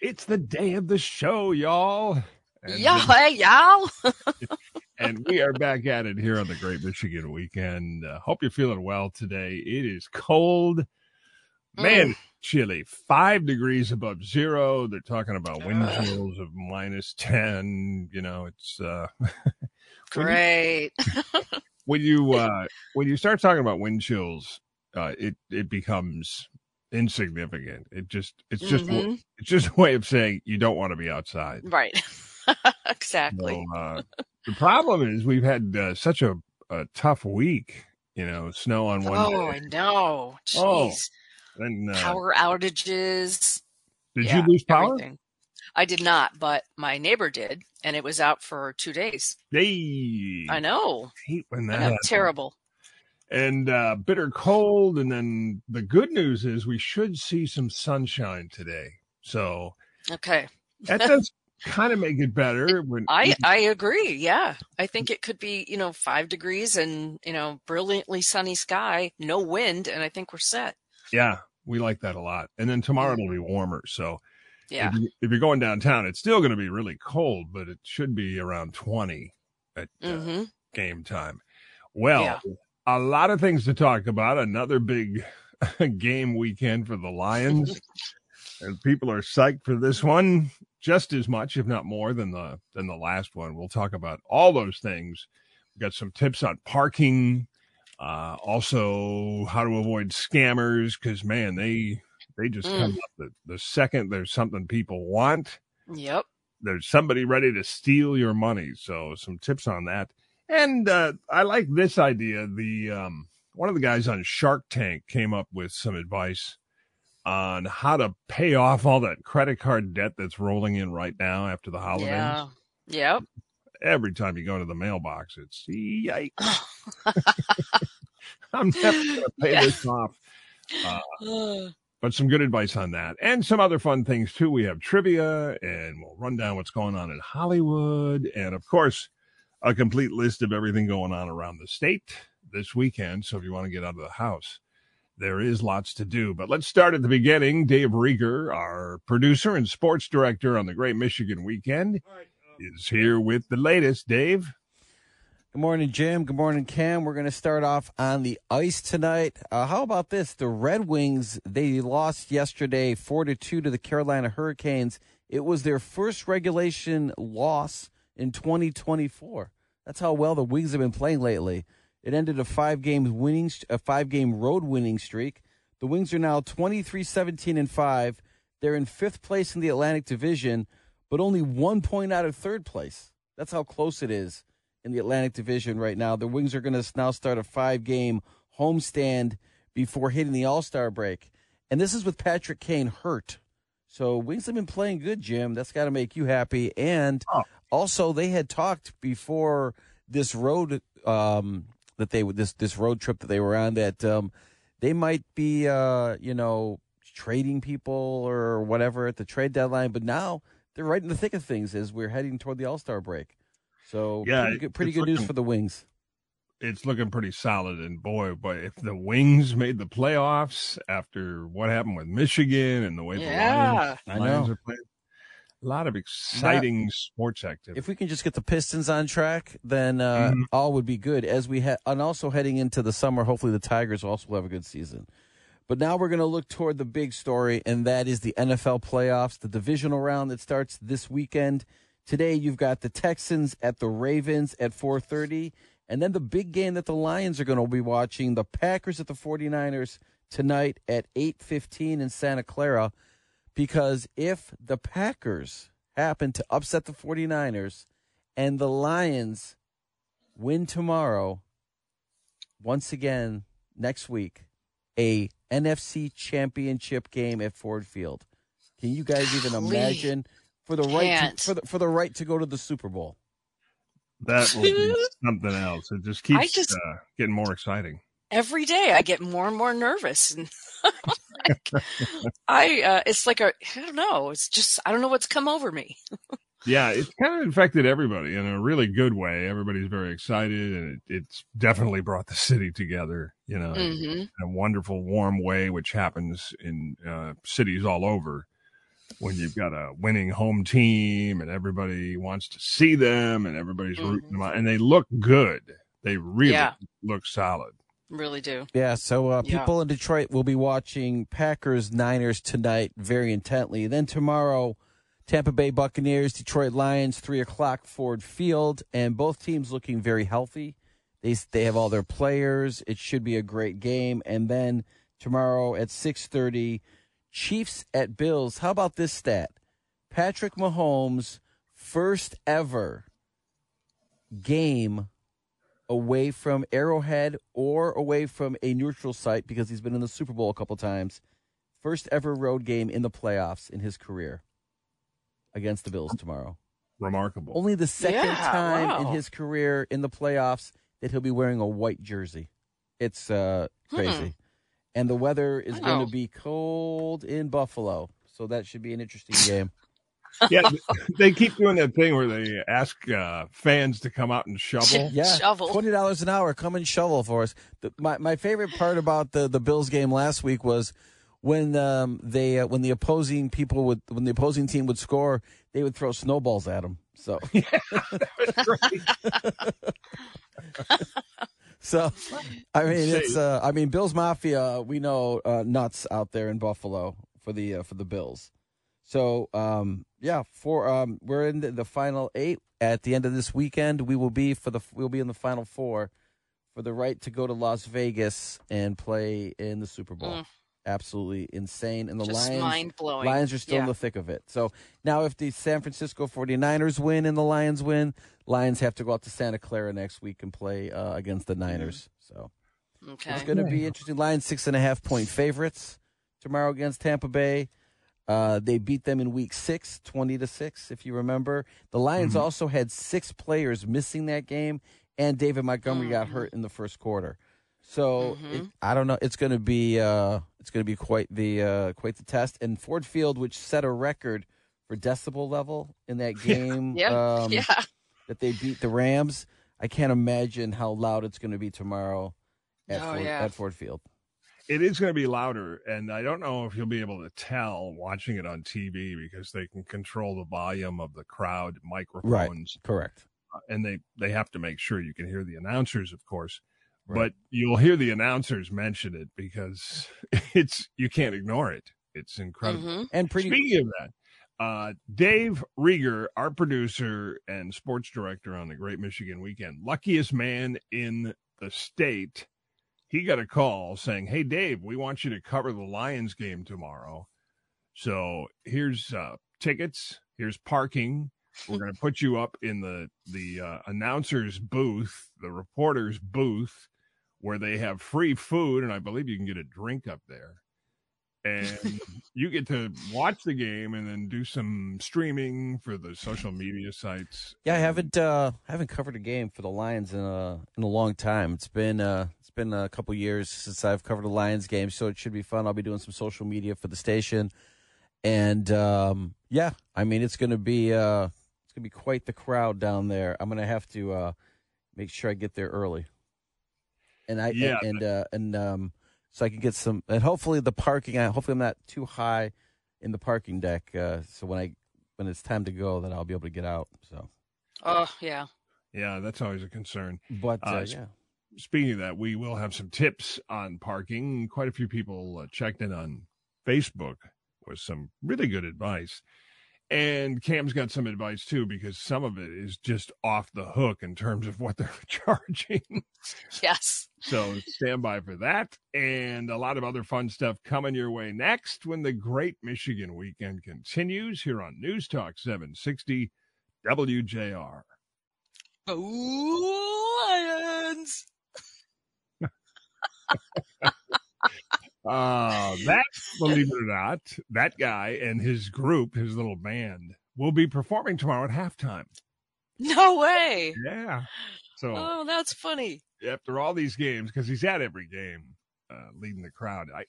It's the day of the show, y'all. And, yeah, hey, y'all. and we are back at it here on the Great Michigan Weekend. Uh, hope you're feeling well today. It is cold, man, mm. chilly, five degrees above zero. They're talking about wind chills of minus ten. You know, it's uh, great. when you uh, when you start talking about wind chills, uh, it it becomes insignificant. It just it's just mm-hmm. it's just a way of saying you don't want to be outside. Right. exactly. So, uh, the problem is we've had uh, such a, a tough week. You know, snow on one. Oh, day. I know. Oh, Jeez. Oh, and, uh, power outages. Did yeah, you lose power? Everything. I did not, but my neighbor did, and it was out for two days. Hey, I know. I hate when that. terrible and uh, bitter cold. And then the good news is we should see some sunshine today. So okay, that does kind of make it better. When I I agree. Yeah, I think it could be you know five degrees and you know brilliantly sunny sky, no wind, and I think we're set. Yeah, we like that a lot. And then tomorrow it'll be warmer. So yeah, if, you, are going downtown, it's still going to be really cold, but it should be around twenty at uh, mm-hmm. game time. Well, yeah a lot of things to talk about. Another big game weekend for the Lions. and people are psyched for this one just as much, if not more, than the than the last one. We'll talk about all those things. We've got some tips on parking, uh, also how to avoid scammers because man, they they just mm. come up the, the second there's something people want. Yep. There's somebody ready to steal your money. So some tips on that. And uh, I like this idea. The um, one of the guys on Shark Tank came up with some advice on how to pay off all that credit card debt that's rolling in right now after the holidays. Yeah. Yep. Every time you go to the mailbox, it's yikes. I'm never going to pay yeah. this off. Uh, but some good advice on that and some other fun things too. We have trivia and we'll run down what's going on in Hollywood. And of course, a complete list of everything going on around the state this weekend. So if you want to get out of the house, there is lots to do. But let's start at the beginning. Dave Rieger, our producer and sports director on the Great Michigan Weekend, is here with the latest. Dave. Good morning, Jim. Good morning, Cam. We're going to start off on the ice tonight. Uh, how about this? The Red Wings, they lost yesterday 4 to 2 to the Carolina Hurricanes. It was their first regulation loss in 2024. That's how well the Wings have been playing lately. It ended a five game winning a five game road winning streak. The Wings are now 23-17 and 5. They're in 5th place in the Atlantic Division, but only 1 point out of 3rd place. That's how close it is in the Atlantic Division right now. The Wings are going to now start a five game homestand before hitting the All-Star break. And this is with Patrick Kane hurt. So Wings have been playing good, Jim. That's got to make you happy. And oh also they had talked before this road um, that they this this road trip that they were on that um, they might be uh, you know trading people or whatever at the trade deadline, but now they're right in the thick of things as we're heading toward the All Star break. So yeah, pretty good, pretty good looking, news for the Wings. It's looking pretty solid, and boy, but if the Wings made the playoffs after what happened with Michigan and the way yeah, the Lions, I Lions are playing, a lot of exciting sports activity. If we can just get the Pistons on track, then uh, mm-hmm. all would be good. As we had, and also heading into the summer, hopefully the Tigers also have a good season. But now we're going to look toward the big story, and that is the NFL playoffs, the divisional round that starts this weekend. Today you've got the Texans at the Ravens at 4:30, and then the big game that the Lions are going to be watching, the Packers at the 49ers tonight at 8:15 in Santa Clara because if the Packers happen to upset the 49ers and the Lions win tomorrow, once again next week, a NFC championship game at Ford Field. Can you guys even imagine for the right to, for the for the right to go to the Super Bowl? That will be something else. It just keeps just, uh, getting more exciting. Every day I get more and more nervous and like, I, uh, it's like a, I don't know. It's just, I don't know what's come over me. yeah, it's kind of infected everybody in a really good way. Everybody's very excited, and it, it's definitely brought the city together. You know, mm-hmm. in a wonderful, warm way, which happens in uh, cities all over. when you've got a winning home team and everybody wants to see them and everybody's mm-hmm. rooting them on, and they look good. They really yeah. look solid. Really do. Yeah. So uh, people yeah. in Detroit will be watching Packers Niners tonight very intently. Then tomorrow, Tampa Bay Buccaneers, Detroit Lions, three o'clock Ford Field, and both teams looking very healthy. They they have all their players. It should be a great game. And then tomorrow at six thirty, Chiefs at Bills. How about this stat? Patrick Mahomes' first ever game away from Arrowhead or away from a neutral site because he's been in the Super Bowl a couple times. First ever road game in the playoffs in his career against the Bills tomorrow. Remarkable. Only the second yeah, time wow. in his career in the playoffs that he'll be wearing a white jersey. It's uh, crazy. Hmm. And the weather is going to be cold in Buffalo. So that should be an interesting game yeah, they keep doing that thing where they ask uh, fans to come out and shovel. Yeah, shovel. twenty dollars an hour. Come and shovel for us. The, my my favorite part about the the Bills game last week was when um, they uh, when the opposing people would when the opposing team would score, they would throw snowballs at them. So. Yeah, so, I mean, it's uh, I mean, Bills Mafia. We know uh, nuts out there in Buffalo for the uh, for the Bills. So um, yeah, for um, we're in the, the, final eight. At the end of this weekend, we will be for the we'll be in the final four for the right to go to Las Vegas and play in the Super Bowl. Mm. Absolutely insane. And the Just Lions. Lions are still yeah. in the thick of it. So now if the San Francisco 49ers win and the Lions win, Lions have to go out to Santa Clara next week and play uh, against the Niners. Mm. So okay. it's going to be interesting. Lions six and a half point favorites tomorrow against Tampa Bay. Uh, they beat them in week six, 20 to 6, if you remember. The Lions mm-hmm. also had six players missing that game, and David Montgomery mm-hmm. got hurt in the first quarter. So mm-hmm. it, I don't know. It's going to be uh, it's going to be quite the uh, quite the test. And Ford Field, which set a record for decibel level in that game, yeah. Um, yeah. that they beat the Rams. I can't imagine how loud it's going to be tomorrow at, oh, Ford, yeah. at Ford Field it is going to be louder and i don't know if you'll be able to tell watching it on tv because they can control the volume of the crowd microphones right. correct uh, and they they have to make sure you can hear the announcers of course right. but you'll hear the announcers mention it because it's you can't ignore it it's incredible mm-hmm. and pretty speaking of that uh, Dave Rieger, our producer and sports director on the Great Michigan Weekend, luckiest man in the state, he got a call saying, "Hey Dave, we want you to cover the Lions game tomorrow. So here's uh, tickets. Here's parking. We're going to put you up in the the uh, announcer's booth, the reporter's booth, where they have free food, and I believe you can get a drink up there." And you get to watch the game and then do some streaming for the social media sites. Yeah, I haven't uh haven't covered a game for the Lions in a in a long time. It's been uh it's been a couple years since I've covered a Lions game, so it should be fun. I'll be doing some social media for the station. And um yeah, I mean it's going to be uh it's going to be quite the crowd down there. I'm going to have to uh make sure I get there early. And I yeah. and and, uh, and um so I can get some, and hopefully the parking. Hopefully I'm not too high in the parking deck. Uh, so when I when it's time to go, then I'll be able to get out. So. Oh yeah. Yeah, that's always a concern. But uh, uh, yeah. Speaking of that, we will have some tips on parking. Quite a few people uh, checked in on Facebook with some really good advice. And Cam's got some advice too, because some of it is just off the hook in terms of what they're charging. Yes. So stand by for that. And a lot of other fun stuff coming your way next when the Great Michigan Weekend continues here on News Talk 760 WJR. Lions. Uh, that, believe it or not, that guy and his group, his little band, will be performing tomorrow at halftime. No way. Yeah. So, oh, that's funny. After all these games, because he's at every game, uh, leading the crowd. I,